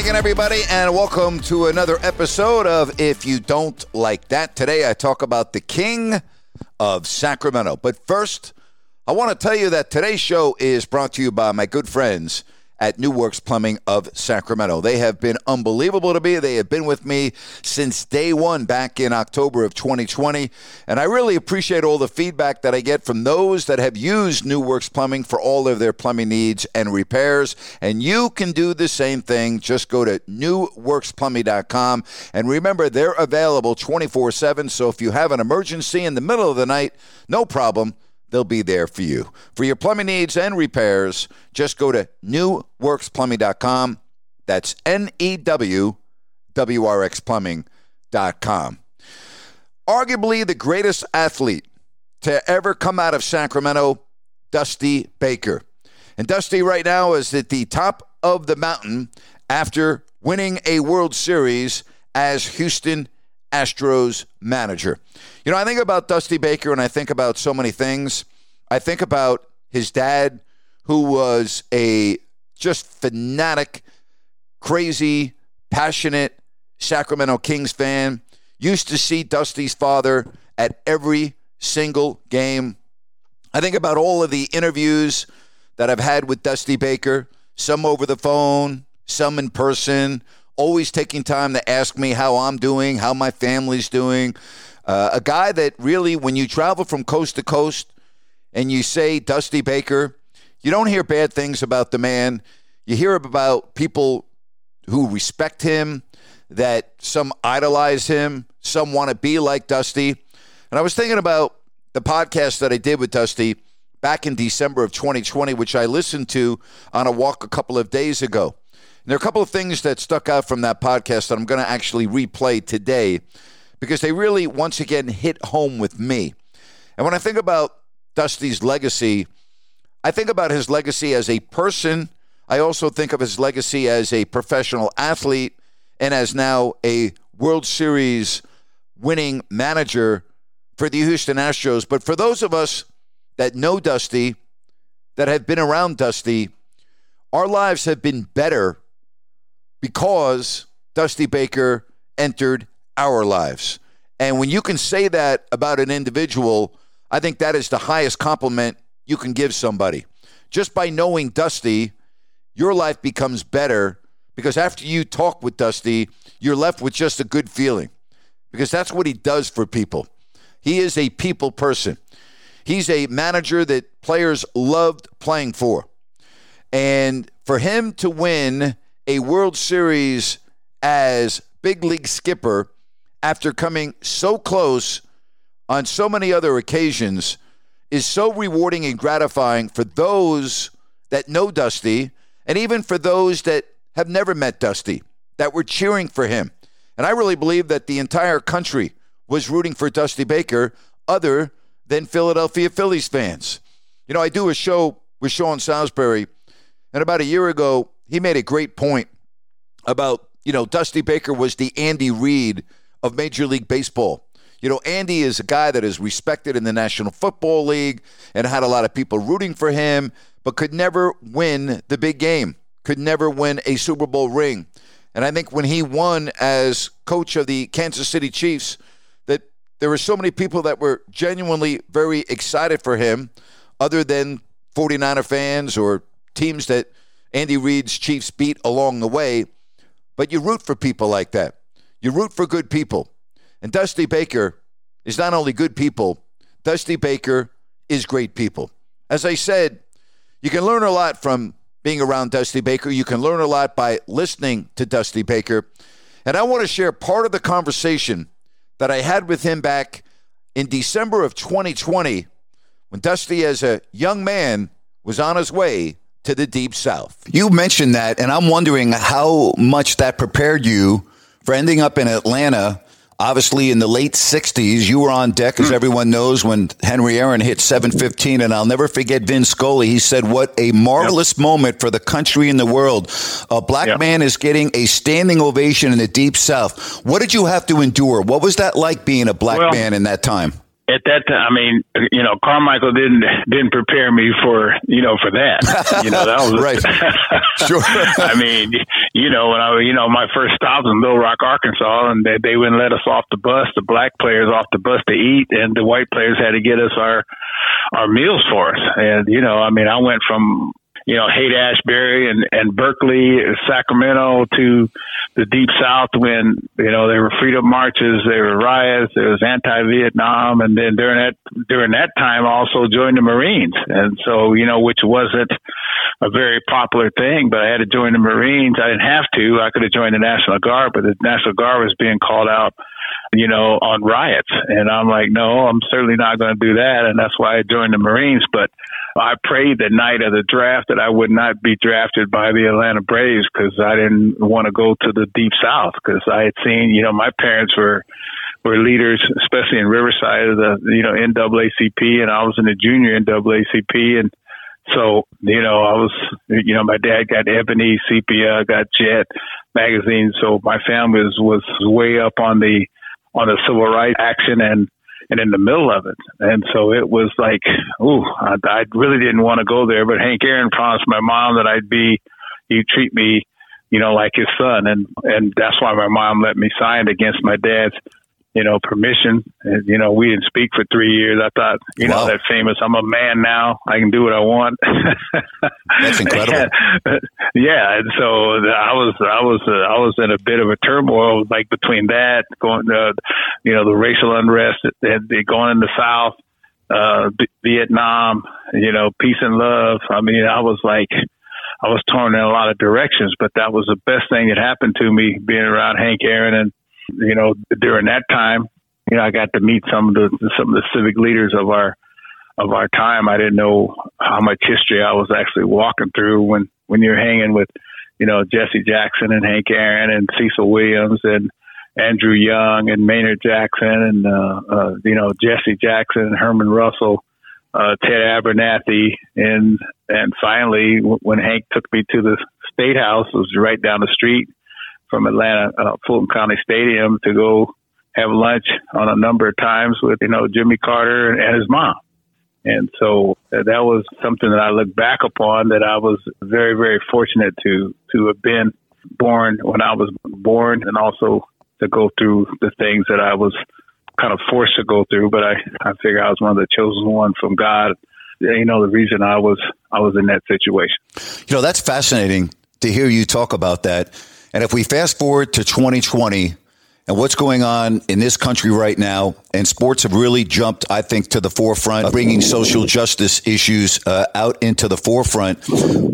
again, everybody, and welcome to another episode of If You Don't Like That. Today I talk about the King of Sacramento. But first, I want to tell you that today's show is brought to you by my good friends at New Works Plumbing of Sacramento. They have been unbelievable to me. They have been with me since day one back in October of 2020. And I really appreciate all the feedback that I get from those that have used New Works Plumbing for all of their plumbing needs and repairs. And you can do the same thing. Just go to newworksplumbing.com. And remember, they're available 24 7. So if you have an emergency in the middle of the night, no problem they'll be there for you. For your plumbing needs and repairs, just go to newworksplumbing.com. That's N E W W R X plumbing.com. Arguably the greatest athlete to ever come out of Sacramento, Dusty Baker. And Dusty right now is at the top of the mountain after winning a World Series as Houston Astros manager. You know, I think about Dusty Baker and I think about so many things. I think about his dad, who was a just fanatic, crazy, passionate Sacramento Kings fan. Used to see Dusty's father at every single game. I think about all of the interviews that I've had with Dusty Baker, some over the phone, some in person, always taking time to ask me how I'm doing, how my family's doing. Uh, a guy that really, when you travel from coast to coast and you say Dusty Baker, you don't hear bad things about the man. You hear about people who respect him, that some idolize him, some want to be like Dusty. And I was thinking about the podcast that I did with Dusty back in December of 2020, which I listened to on a walk a couple of days ago. There are a couple of things that stuck out from that podcast that I'm going to actually replay today because they really, once again, hit home with me. And when I think about Dusty's legacy, I think about his legacy as a person. I also think of his legacy as a professional athlete and as now a World Series winning manager for the Houston Astros. But for those of us that know Dusty, that have been around Dusty, our lives have been better because Dusty Baker entered our lives. And when you can say that about an individual, I think that is the highest compliment you can give somebody. Just by knowing Dusty, your life becomes better because after you talk with Dusty, you're left with just a good feeling because that's what he does for people. He is a people person. He's a manager that players loved playing for. And for him to win a World Series as big league skipper after coming so close on so many other occasions is so rewarding and gratifying for those that know Dusty and even for those that have never met Dusty that were cheering for him. And I really believe that the entire country was rooting for Dusty Baker other than Philadelphia Phillies fans. You know, I do a show with Sean Salisbury, and about a year ago, he made a great point about, you know, Dusty Baker was the Andy Reid of Major League Baseball. You know, Andy is a guy that is respected in the National Football League and had a lot of people rooting for him, but could never win the big game, could never win a Super Bowl ring. And I think when he won as coach of the Kansas City Chiefs, that there were so many people that were genuinely very excited for him, other than 49er fans or teams that Andy Reid's Chiefs beat along the way. But you root for people like that. You root for good people. And Dusty Baker is not only good people, Dusty Baker is great people. As I said, you can learn a lot from being around Dusty Baker. You can learn a lot by listening to Dusty Baker. And I want to share part of the conversation that I had with him back in December of 2020 when Dusty, as a young man, was on his way to the Deep South. You mentioned that, and I'm wondering how much that prepared you for ending up in Atlanta. Obviously, in the late 60s, you were on deck, as hmm. everyone knows, when Henry Aaron hit 715. And I'll never forget Vin Scully. He said, What a marvelous yep. moment for the country and the world. A black yep. man is getting a standing ovation in the Deep South. What did you have to endure? What was that like being a black well, man in that time? At that time, I mean, you know, Carmichael didn't didn't prepare me for you know for that. You know, that was right. sure. I mean, you know, when I you know my first stop was in Little Rock, Arkansas, and they, they wouldn't let us off the bus, the black players off the bus to eat, and the white players had to get us our our meals for us. And you know, I mean, I went from you know, Haight Ashbury and, and Berkeley, Sacramento to the deep south when, you know, there were freedom marches, there were riots, there was anti-Vietnam. And then during that, during that time also joined the Marines. And so, you know, which wasn't a very popular thing, but I had to join the Marines. I didn't have to. I could have joined the National Guard, but the National Guard was being called out you know, on riots. And I'm like, no, I'm certainly not going to do that. And that's why I joined the Marines. But I prayed the night of the draft that I would not be drafted by the Atlanta Braves because I didn't want to go to the deep south because I had seen, you know, my parents were were leaders, especially in Riverside of the you know NAACP, and I was in the junior NAACP, and so you know I was you know my dad got Ebony, Sepia, got Jet magazine, so my family was was way up on the on the civil rights action and and in the middle of it. And so it was like, ooh, I, I really didn't want to go there. But Hank Aaron promised my mom that I'd be, he'd treat me, you know, like his son, and and that's why my mom let me sign against my dad's you know, permission. And, you know, we didn't speak for three years. I thought, you wow. know, that famous, I'm a man now. I can do what I want. That's incredible. yeah. And so I was, I was, uh, I was in a bit of a turmoil, like between that, going, uh, you know, the racial unrest, and going in the South, uh, Vietnam, you know, peace and love. I mean, I was like, I was torn in a lot of directions, but that was the best thing that happened to me being around Hank Aaron and, you know, during that time, you know, I got to meet some of the some of the civic leaders of our of our time. I didn't know how much history I was actually walking through when when you're hanging with, you know, Jesse Jackson and Hank Aaron and Cecil Williams and Andrew Young and Maynard Jackson and uh, uh, you know Jesse Jackson and Herman Russell, uh, Ted Abernathy, and and finally when Hank took me to the state house, it was right down the street from Atlanta, uh, Fulton County Stadium to go have lunch on a number of times with, you know, Jimmy Carter and, and his mom. And so uh, that was something that I look back upon that I was very, very fortunate to, to have been born when I was born and also to go through the things that I was kind of forced to go through. But I, I figure I was one of the chosen one from God. You know, the reason I was, I was in that situation. You know, that's fascinating to hear you talk about that and if we fast forward to 2020 and what's going on in this country right now, and sports have really jumped, I think, to the forefront, bringing social justice issues uh, out into the forefront.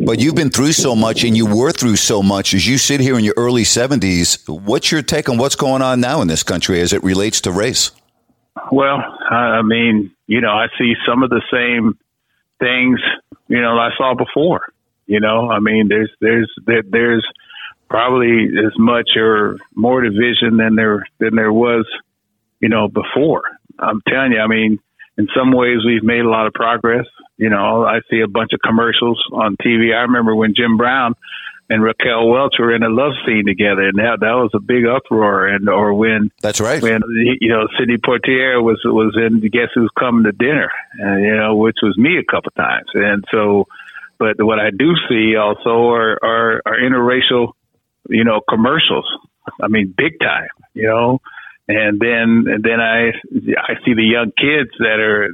But you've been through so much and you were through so much as you sit here in your early 70s. What's your take on what's going on now in this country as it relates to race? Well, I mean, you know, I see some of the same things, you know, I saw before. You know, I mean, there's, there's, there's, probably as much or more division than there than there was, you know, before. I'm telling you, I mean, in some ways we've made a lot of progress. You know, I see a bunch of commercials on TV. I remember when Jim Brown and Raquel Welch were in a love scene together, and that that was a big uproar. And or when That's right. when you know Sidney Poitier was was in Guess Who's Coming to Dinner, uh, you know, which was me a couple of times, and so. But what I do see also are are, are interracial, you know, commercials. I mean, big time, you know, and then and then I I see the young kids that are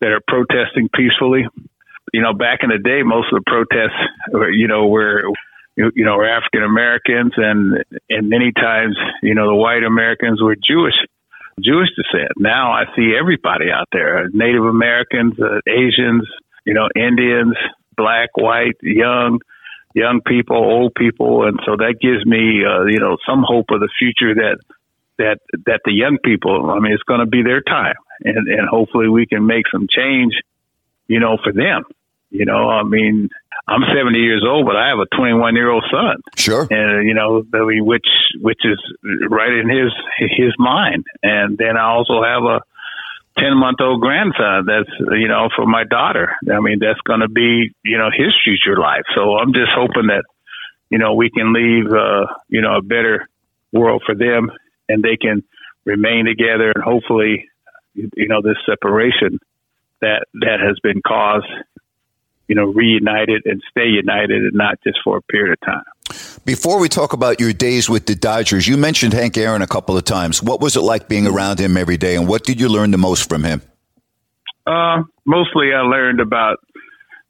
that are protesting peacefully. You know, back in the day, most of the protests, you know, were you know were African Americans, and and many times, you know, the white Americans were Jewish. Jewish descent. Now I see everybody out there: Native Americans, uh, Asians, you know, Indians, black, white, young, young people, old people, and so that gives me, uh, you know, some hope of the future that that that the young people. I mean, it's going to be their time, and and hopefully we can make some change, you know, for them. You know, I mean, I'm 70 years old, but I have a 21 year old son, Sure. and you know, I mean, which which is right in his his mind, and then I also have a 10 month old grandson that's you know for my daughter. I mean that's going to be you know his future life. So i'm just hoping that you know we can leave uh you know a better world for them and they can remain together and hopefully you know this separation that that has been caused you know reunited and stay united and not just for a period of time Before we talk about your days with the Dodgers, you mentioned Hank Aaron a couple of times. What was it like being around him every day, and what did you learn the most from him? Uh, mostly I learned about,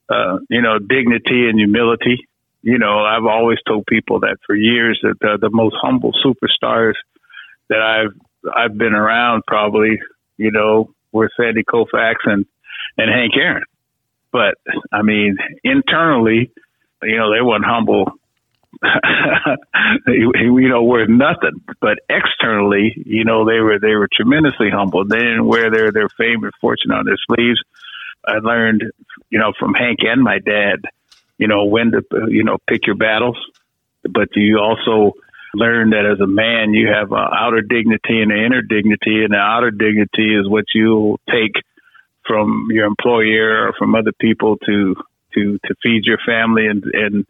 uh, you know, dignity and humility. You know, I've always told people that for years that the, the most humble superstars that I've I've been around probably, you know, were Sandy Koufax and and Hank Aaron. But I mean, internally, you know, they weren't humble. you know, worth nothing. But externally, you know, they were they were tremendously humble. They didn't wear their their fame and fortune on their sleeves. I learned, you know, from Hank and my dad, you know, when to you know pick your battles. But you also learn that as a man, you have outer dignity and an inner dignity, and the outer dignity is what you take from your employer or from other people to to to feed your family and and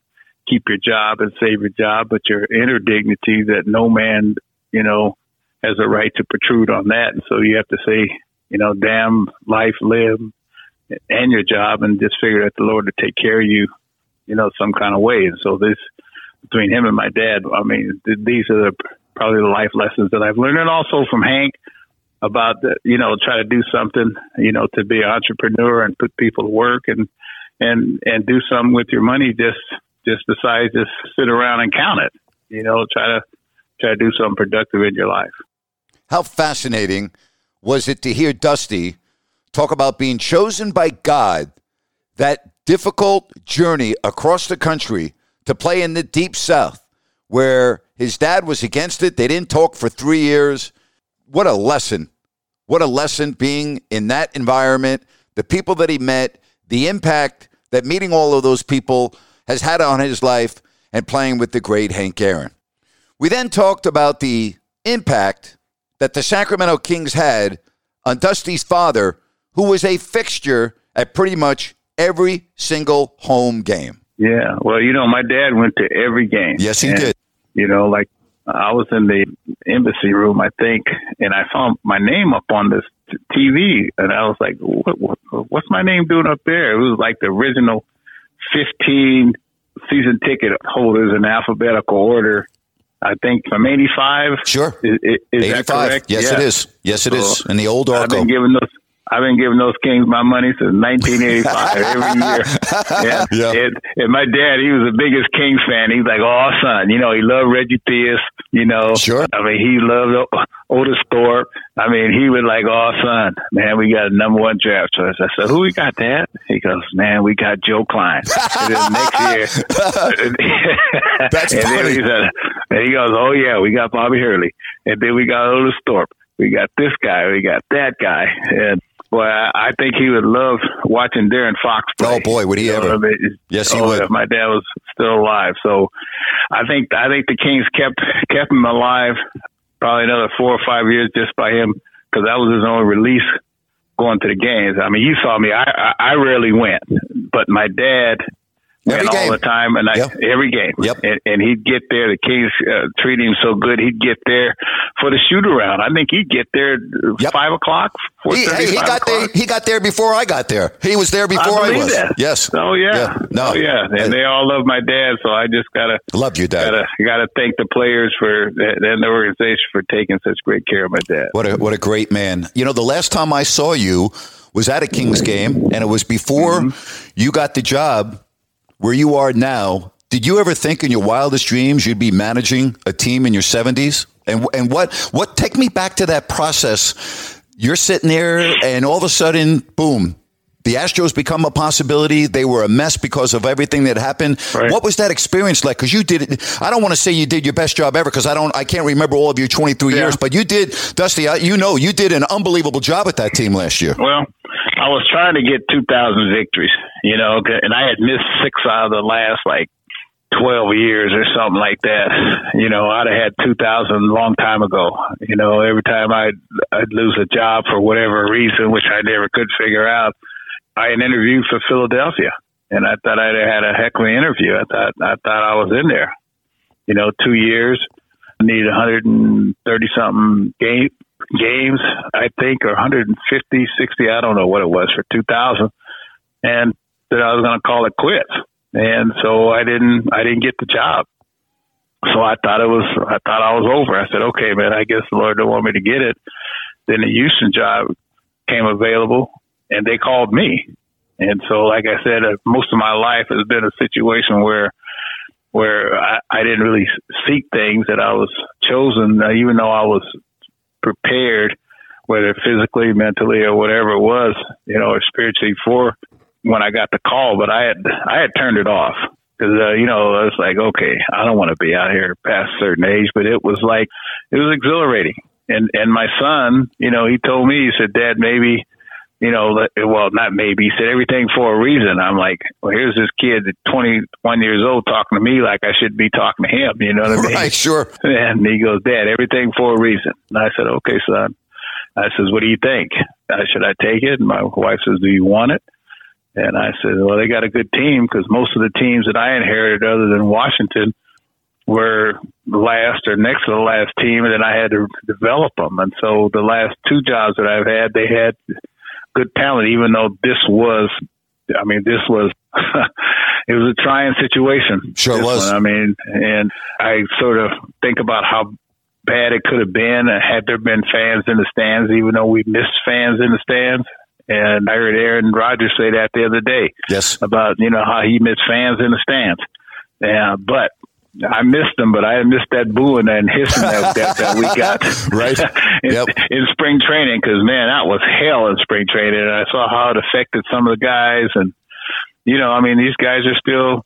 keep your job and save your job, but your inner dignity that no man, you know, has a right to protrude on that. And so you have to say, you know, damn life, live, and your job, and just figure that the Lord to take care of you, you know, some kind of way. And so this between him and my dad, I mean, th- these are the, probably the life lessons that I've learned, and also from Hank about you know, try to do something, you know, to be an entrepreneur and put people to work and and and do something with your money. Just just besides just sit around and count it. You know, try to try to do something productive in your life. How fascinating was it to hear Dusty talk about being chosen by God, that difficult journey across the country to play in the deep south, where his dad was against it. They didn't talk for three years. What a lesson. What a lesson being in that environment, the people that he met, the impact that meeting all of those people has had on his life, and playing with the great Hank Aaron. We then talked about the impact that the Sacramento Kings had on Dusty's father, who was a fixture at pretty much every single home game. Yeah. Well, you know, my dad went to every game. Yes, he And, did. You know, like I was in the embassy room, I think, and I saw my name up on this t- TV, and I was like, what, what, "What's my name doing up there?" It was like the original fifteen season ticket holders in alphabetical order. I think from '85. Sure. Is, is, is that 85. correct? Yes, Yeah. it is. Yes, it is. So, In the old I've been giving those. I've been giving those Kings my money since 1985 every year. Yeah. Yeah. And, and my dad, he was the biggest Kings fan. He's like, oh, son, you know, he loved Reggie Theus. You know, Sure. I mean, he loved Otis Thorpe. I mean, he was like, oh, son, man, we got a number one draft choice. I said, who we got, Dad? He goes, man, we got Joe Kleine. and then next year, That's and funny. then he said, and he goes, oh yeah, we got Bobby Hurley, and then we got Otis Thorpe, we got this guy, we got that guy, and boy, I, I think he would love watching De'Aaron Fox play. Oh, boy, would he ever. Yes, he oh, would. If my dad was still alive, so I think I think the Kings kept kept him alive probably another four or five years just by him because that was his only release going to the games. I mean, you saw me. I I, I rarely went, but my dad Every and game. all the time, and I Yep. every game. Yep. And, and he'd get there. The Kings uh, treat him so good. He'd get there for the shoot around. I think he'd get there Yep. five o'clock. He, hey, he got there. He got there before I got there. He was there before I, believe was. that. Yes. Oh yeah. No. Oh yeah. And they all love my dad, so I just gotta Love you, Dad. gotta gotta thank the players for and the organization for taking such great care of my dad. What a what a great man. You know, the last time I saw you was at a Kings game, and it was before Mm-hmm. you got the job where you are now. Did you ever think in your wildest dreams you'd be managing a team in your seventies? And and what what take me back to that process? You're sitting there, and all of a sudden, boom. The Astros become a possibility. They were a mess because of everything that happened. Right. What was that experience like? Because you did it. I don't want to say you did your best job ever because I don't. I can't remember all of your 23 Yeah. years. But you did, Dusty. You know, you did an unbelievable job at that team last year. Well, I was trying to get 2,000 victories, you know, and I had missed six out of the last like 12 years or something like that. You know, I'd have had 2,000 a long time ago. You know, every time I'd, I'd lose a job for whatever reason, which I never could figure out, I had interviewed for Philadelphia. And I thought I'd had a heck of an interview. I thought I thought I was in there. You know, two years, I needed 130 something game, games, I think, or 150, 60, I don't know what it was for 2000, and that I was going to call it quits. And so I didn't, I didn't get the job. So I thought it was, I thought I was over. I said, okay, man, I guess the Lord don't want me to get it. Then the Houston job came available, and they called me. And so, like I said, uh, most of my life has been a situation where where I, I didn't really seek things that I was chosen, uh, even though I was prepared, whether physically, mentally, or whatever it was, you know, or spiritually for when I got the call. But I had I had turned it off because uh, you know I was like, okay, I don't want to be out here past a certain age. But it was like it was exhilarating. And and my son, you know, he told me, he said, Dad, maybe you know, well, not maybe. He said everything for a reason. I'm like, well, here's this kid at 21 years old talking to me like I should be talking to him. You know what I mean? Right, sure. And he goes, Dad, everything for a reason. And I said, okay, son. I says, what do you think? I should I take it? And my wife says, do you want it? And I said, well, they got a good team because most of the teams that I inherited, other than Washington, were last or next to the last team, and then I had to develop them. And so the last two jobs that I've had, they had good talent, even though this was, I mean, this was, it was a trying situation. Sure was. one, I mean, and I sort of think about how bad it could have been had there been fans in the stands, even though we missed fans in the stands. And I heard Aaron Rodgers say that the other day Yes. about you know how he missed fans in the stands. Yeah, but I missed them, but I missed that booing and hissing that, that, that we got Right. in, Yep. in spring training because man, that was hell in spring training, and I saw how it affected some of the guys. And you know, I mean, these guys are still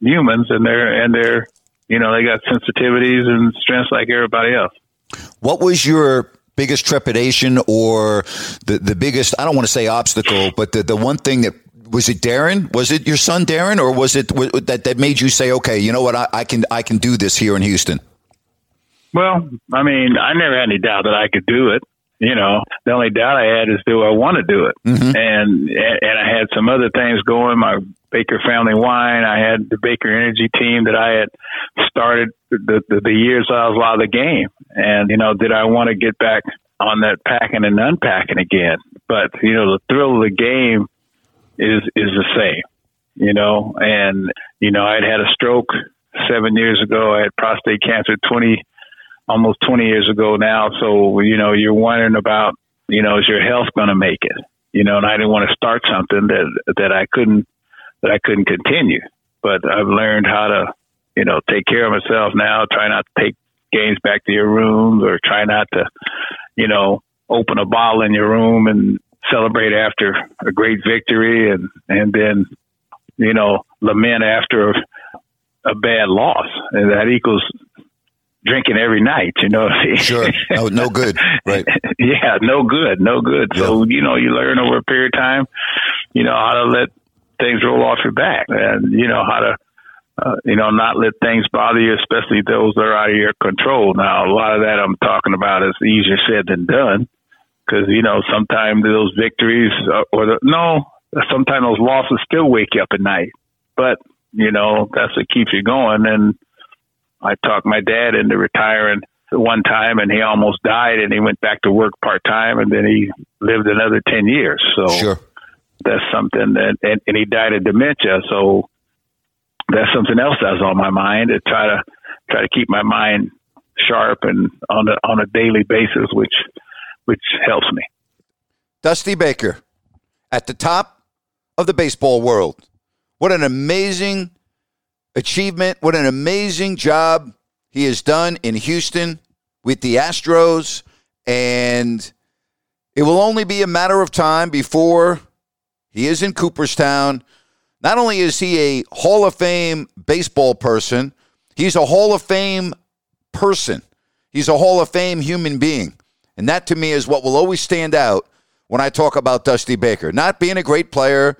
humans, and they're and they're you know they got sensitivities and strengths like everybody else. What was your biggest trepidation or the, the biggest, I don't want to say obstacle, but the, the one thing that, was it Darren? Was it your son Darren, or was it w- that that made you say, "Okay, you know what, I, I can I can do this here in Houston"? Well, I mean, I never had any doubt that I could do it. You know, the only doubt I had is do I want to do it? Mm-hmm. And and I had some other things going. My Baker Family Wine. I had the Baker Energy team that I had started the the, the years I was out of the game. And you know, did I want to get back on that packing and unpacking again? But you know, the thrill of the game is is the same. You know, and you know, I'd had a stroke seven years ago. I had prostate cancer twenty almost 20 years ago now. So, you know, you're wondering about, you know, is your health going to make it? You know, and I didn't want to start something that, that I couldn't, that I couldn't continue. But I've learned how to, you know, take care of myself now, try not to take games back to your rooms or try not to, you know, open a bottle in your room and celebrate after a great victory and, and then, you know, lament after a bad loss. And that equals drinking every night, you know. Sure, no, no good, right? yeah, no good, no good. So you know, you learn over a period of time, you know, how to let things roll off your back, and you know how to, uh, you know, not let things bother you, especially those that are out of your control. Now, a lot of that I'm talking about is easier said than done, because you know sometimes those victories uh, or the no, sometimes those losses still wake you up at night, but you know, that's what keeps you going. And I talked my dad into retiring one time and he almost died and he went back to work part time and then he lived another 10 years. So Sure. that's something that, and, and he died of dementia. So that's something else that's on my mind to try to, try to keep my mind sharp and on a, on a daily basis, which, which helps me. Dusty Baker at the top of the baseball world. What an amazing achievement. What an amazing job he has done in Houston with the Astros. And it will only be a matter of time before he is in Cooperstown. Not only is he a Hall of Fame baseball person, he's a Hall of Fame person. He's a Hall of Fame human being. And that to me is what will always stand out when I talk about Dusty Baker. Not being a great player,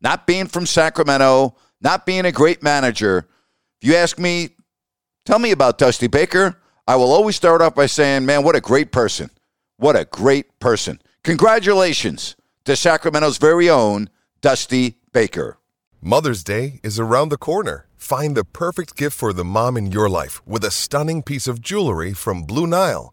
not being from Sacramento, not being a great manager. If you ask me, tell me about Dusty Baker, I will always start off by saying, man, what a great person. What a great person. Congratulations to Sacramento's very own Dusty Baker. Mother's Day is around the corner. Find the perfect gift for the mom in your life with a stunning piece of jewelry from Blue Nile.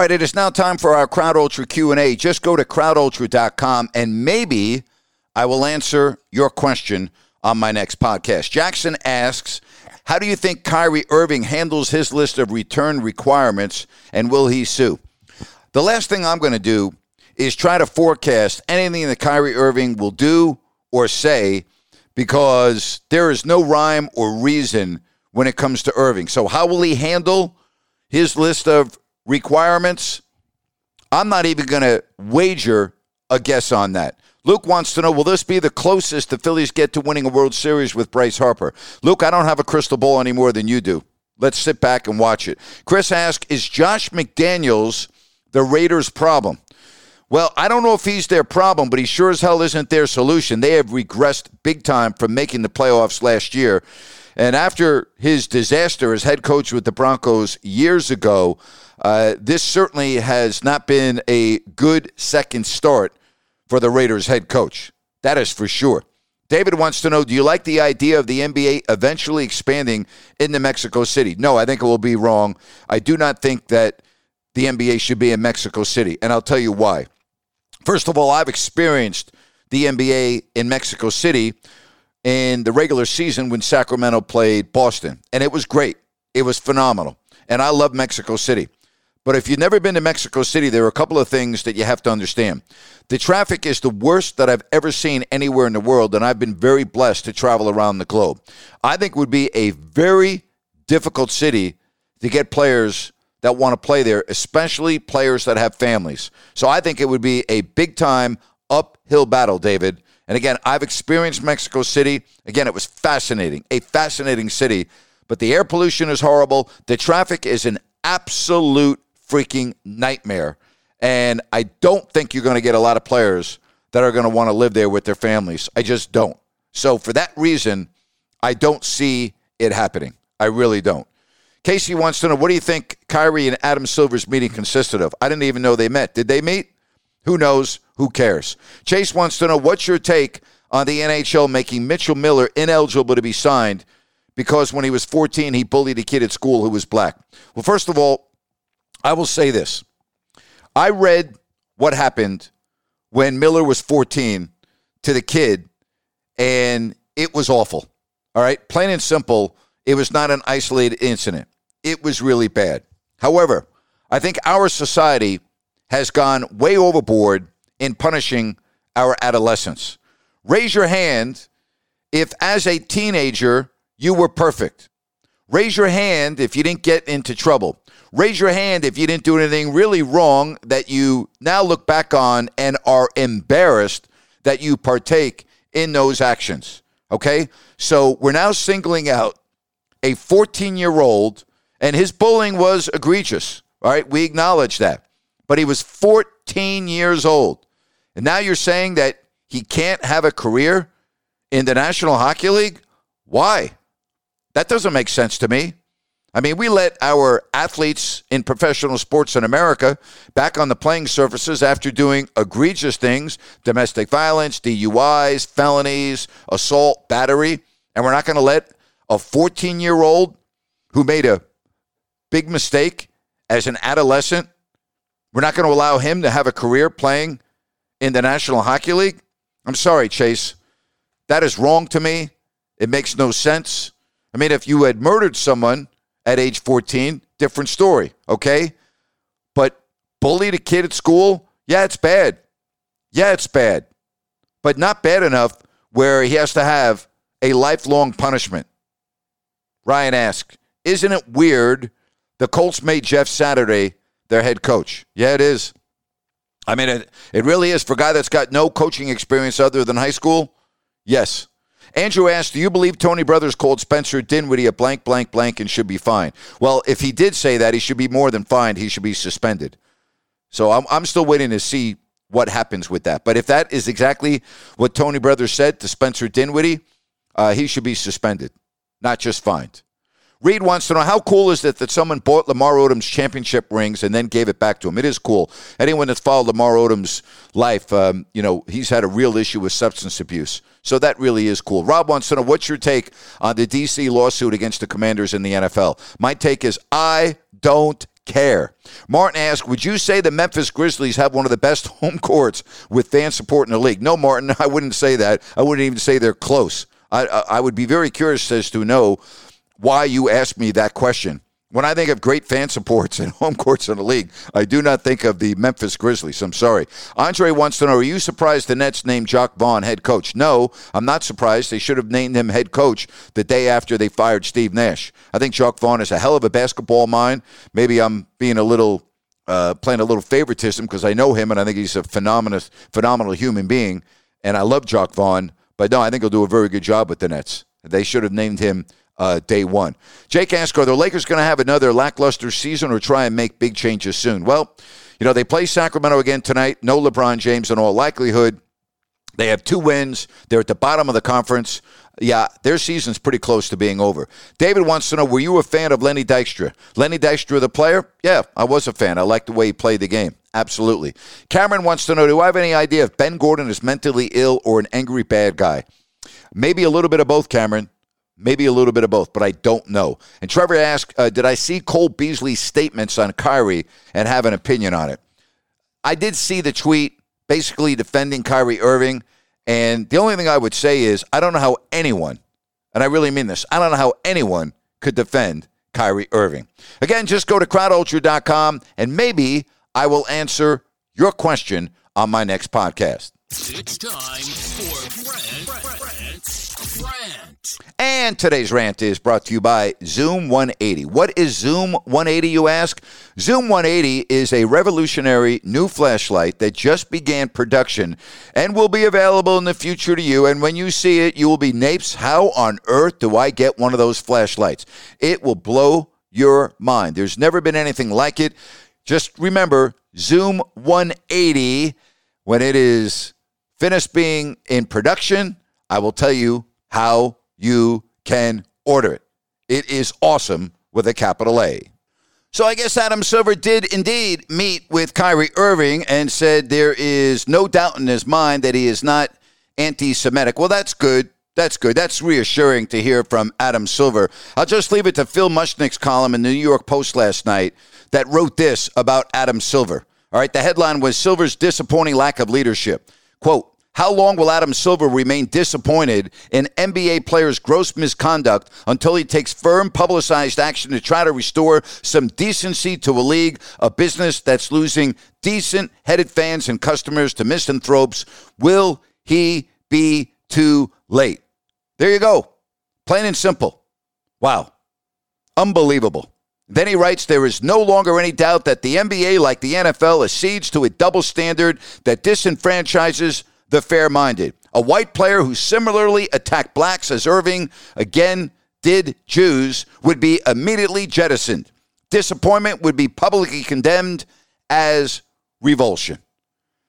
All right, it is now time for our Crowd Ultra Q&A. Just go to crowdultra.com and maybe I will answer your question on my next podcast. Jackson asks, how do you think Kyrie Irving handles his list of return requirements and will he sue? The last thing I'm going to do is try to forecast anything that Kyrie Irving will do or say because there is no rhyme or reason when it comes to Irving. So how will he handle his list of requirements? I'm not even going to wager a guess on that. Luke wants to know Will this be the closest the Phillies get to winning a World Series with Bryce Harper? Luke, I don't have a crystal ball any more than you do. Let's sit back and watch it. Chris asks Is Josh McDaniels the Raiders' problem? Well, I don't know if he's their problem, but he sure as hell isn't their solution. They have regressed big time from making the playoffs last year. And after his disaster as head coach with the Broncos years ago, uh, this certainly has not been a good second start for the Raiders head coach. That is for sure. David wants to know Do you like the idea of the NBA eventually expanding into Mexico City? No, I think it will be wrong. I do not think that the NBA should be in Mexico City, and I'll tell you why. First of all, I've experienced the NBA in Mexico City in the regular season when Sacramento played Boston, and it was great. It was phenomenal. And I love Mexico City. But if you've never been to Mexico City, there are a couple of things that you have to understand. The traffic is the worst that I've ever seen anywhere in the world, and I've been very blessed to travel around the globe. I think would be a very difficult city to get players that want to play there, especially players that have families. So I think it would be a big time uphill battle, David. And again, I've experienced Mexico City. Again, it was fascinating, a fascinating city. But the air pollution is horrible. The traffic is an absolute freaking nightmare. And I don't think you're going to get a lot of players that are going to want to live there with their families. I just don't. So for that reason, I don't see it happening. I really don't. Casey wants to know what do you think Kyrie and Adam Silver's meeting consisted of? I didn't even know they met. Did they meet? Who knows? Who cares? Chase wants to know what's your take on the NHL making Mitchell Miller ineligible to be signed because when he was 14, he bullied a kid at school who was black. Well, first of all, I will say this. I read what happened when Miller was 14 to the kid, and it was awful. All right, plain and simple, it was not an isolated incident. It was really bad. However, I think our society has gone way overboard in punishing our adolescents. Raise your hand if, as a teenager, you were perfect. Raise your hand if you didn't get into trouble. Raise your hand if you didn't do anything really wrong that you now look back on and are embarrassed that you partake in those actions. Okay? So we're now singling out a 14 year old, and his bullying was egregious. All right? We acknowledge that. But he was 14 years old. And now you're saying that he can't have a career in the National Hockey League? Why? That doesn't make sense to me. I mean, we let our athletes in professional sports in America back on the playing surfaces after doing egregious things domestic violence, DUIs, felonies, assault, battery. And we're not going to let a 14 year old who made a big mistake as an adolescent, we're not going to allow him to have a career playing in the National Hockey League. I'm sorry, Chase. That is wrong to me. It makes no sense. I mean, if you had murdered someone at age 14, different story, okay? But bullied a kid at school, yeah, it's bad. Yeah, it's bad. But not bad enough where he has to have a lifelong punishment. Ryan asked, Isn't it weird the Colts made Jeff Saturday their head coach? Yeah, it is. I mean, it, it really is. For a guy that's got no coaching experience other than high school, yes. Andrew asked, Do you believe Tony Brothers called Spencer Dinwiddie a blank, blank, blank and should be fined? Well, if he did say that, he should be more than fined. He should be suspended. So I'm, I'm still waiting to see what happens with that. But if that is exactly what Tony Brothers said to Spencer Dinwiddie, uh, he should be suspended, not just fined. Reed wants to know how cool is it that someone bought Lamar Odom's championship rings and then gave it back to him? It is cool. Anyone that's followed Lamar Odom's life, um, you know, he's had a real issue with substance abuse. So that really is cool. Rob wants to know what's your take on the D.C. lawsuit against the commanders in the NFL? My take is I don't care. Martin asked, Would you say the Memphis Grizzlies have one of the best home courts with fan support in the league? No, Martin, I wouldn't say that. I wouldn't even say they're close. I, I would be very curious as to know why you asked me that question. When I think of great fan supports and home courts in the league, I do not think of the Memphis Grizzlies. I'm sorry. Andre wants to know Are you surprised the Nets named Jacque Vaughn head coach? No, I'm not surprised. They should have named him head coach the day after they fired Steve Nash. I think Jacque Vaughn is a hell of a basketball mind. Maybe I'm being a little. Uh, playing a little favoritism because I know him and I think he's a phenomenal, phenomenal human being. And I love Jacque Vaughn, but no, I think he'll do a very good job with the Nets. They should have named him uh, day one. Jake asked, are the Lakers going to have another lackluster season or try and make big changes soon? Well, you know, they play Sacramento again tonight. No LeBron James in all likelihood. They have two wins. They're at the bottom of the conference. Yeah, their season's pretty close to being over. David wants to know, were you a fan of Lenny Dykstra? Lenny Dykstra, the player? Yeah, I was a fan. I liked the way he played the game. Absolutely. Cameron wants to know, do I have any idea if Ben Gordon is mentally ill or an angry bad guy? Maybe a little bit of both, Cameron. Maybe a little bit of both, but I don't know. And Trevor asked, uh, did I see Cole Beasley's statements on Kyrie and have an opinion on it? I did see the tweet basically defending Kyrie Irving. And the only thing I would say is I don't know how anyone, and I really mean this, I don't know how anyone could defend Kyrie Irving. Again, just go to crowdultra.com and maybe I will answer your question on my next podcast. It's time for Brent, Brent, Brent. And today's rant is brought to you by Zoom 180. What is Zoom 180, you ask? Zoom 180 is a revolutionary new flashlight that just began production and will be available in the future to you. And when you see it, you will be Napes. How on earth do I get one of those flashlights? It will blow your mind. There's never been anything like it. Just remember Zoom 180 when it is finished being in production, I will tell you how you can order it. It is awesome with a capital A. So I guess Adam Silver did indeed meet with Kyrie Irving and said there is no doubt in his mind that he is not anti Semitic. Well, that's good. That's good. That's reassuring to hear from Adam Silver. I'll just leave it to Phil Mushnick's column in the New York Post last night that wrote this about Adam Silver. All right, the headline was Silver's disappointing lack of leadership. Quote, How long will Adam Silver remain disappointed in NBA players' gross misconduct until he takes firm, publicized action to try to restore some decency to a league, a business that's losing decent headed fans and customers to misanthropes? Will he be too late? There you go. Plain and simple. Wow. Unbelievable. Then he writes There is no longer any doubt that the NBA, like the NFL, accedes to a double standard that disenfranchises the fair minded. A white player who similarly attacked blacks as Irving again did Jews would be immediately jettisoned. Disappointment would be publicly condemned as revulsion.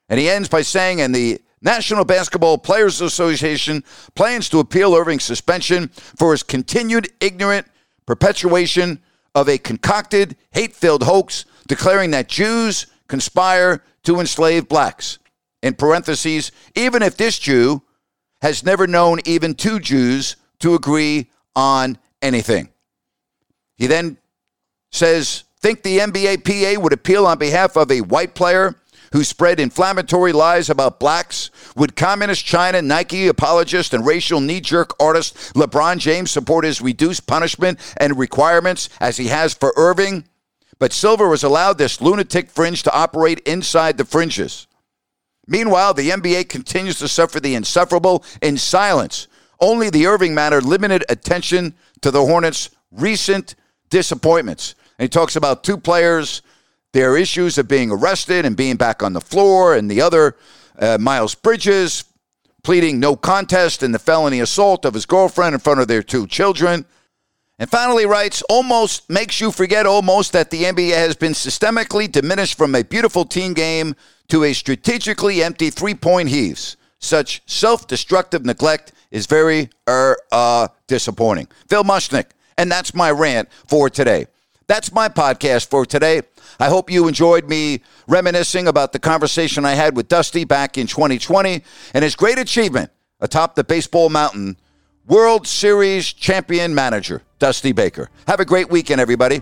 And he ends by saying, and the National Basketball Players Association plans to appeal Irving's suspension for his continued ignorant perpetuation of a concocted, hate filled hoax declaring that Jews conspire to enslave blacks. In parentheses, even if this Jew has never known even two Jews to agree on anything. He then says, Think the NBA PA would appeal on behalf of a white player who spread inflammatory lies about blacks? Would communist China, Nike apologist, and racial knee jerk artist LeBron James support his reduced punishment and requirements as he has for Irving? But Silver was allowed this lunatic fringe to operate inside the fringes. Meanwhile, the NBA continues to suffer the insufferable in silence. Only the Irving matter limited attention to the Hornets' recent disappointments. And he talks about two players, their issues of being arrested and being back on the floor, and the other, uh, Miles Bridges, pleading no contest in the felony assault of his girlfriend in front of their two children. And finally writes, almost makes you forget almost that the NBA has been systemically diminished from a beautiful team game to a strategically empty three point heaves. Such self destructive neglect is very er, uh, disappointing. Phil Mushnick, and that's my rant for today. That's my podcast for today. I hope you enjoyed me reminiscing about the conversation I had with Dusty back in 2020 and his great achievement atop the baseball mountain World Series champion manager, Dusty Baker. Have a great weekend, everybody.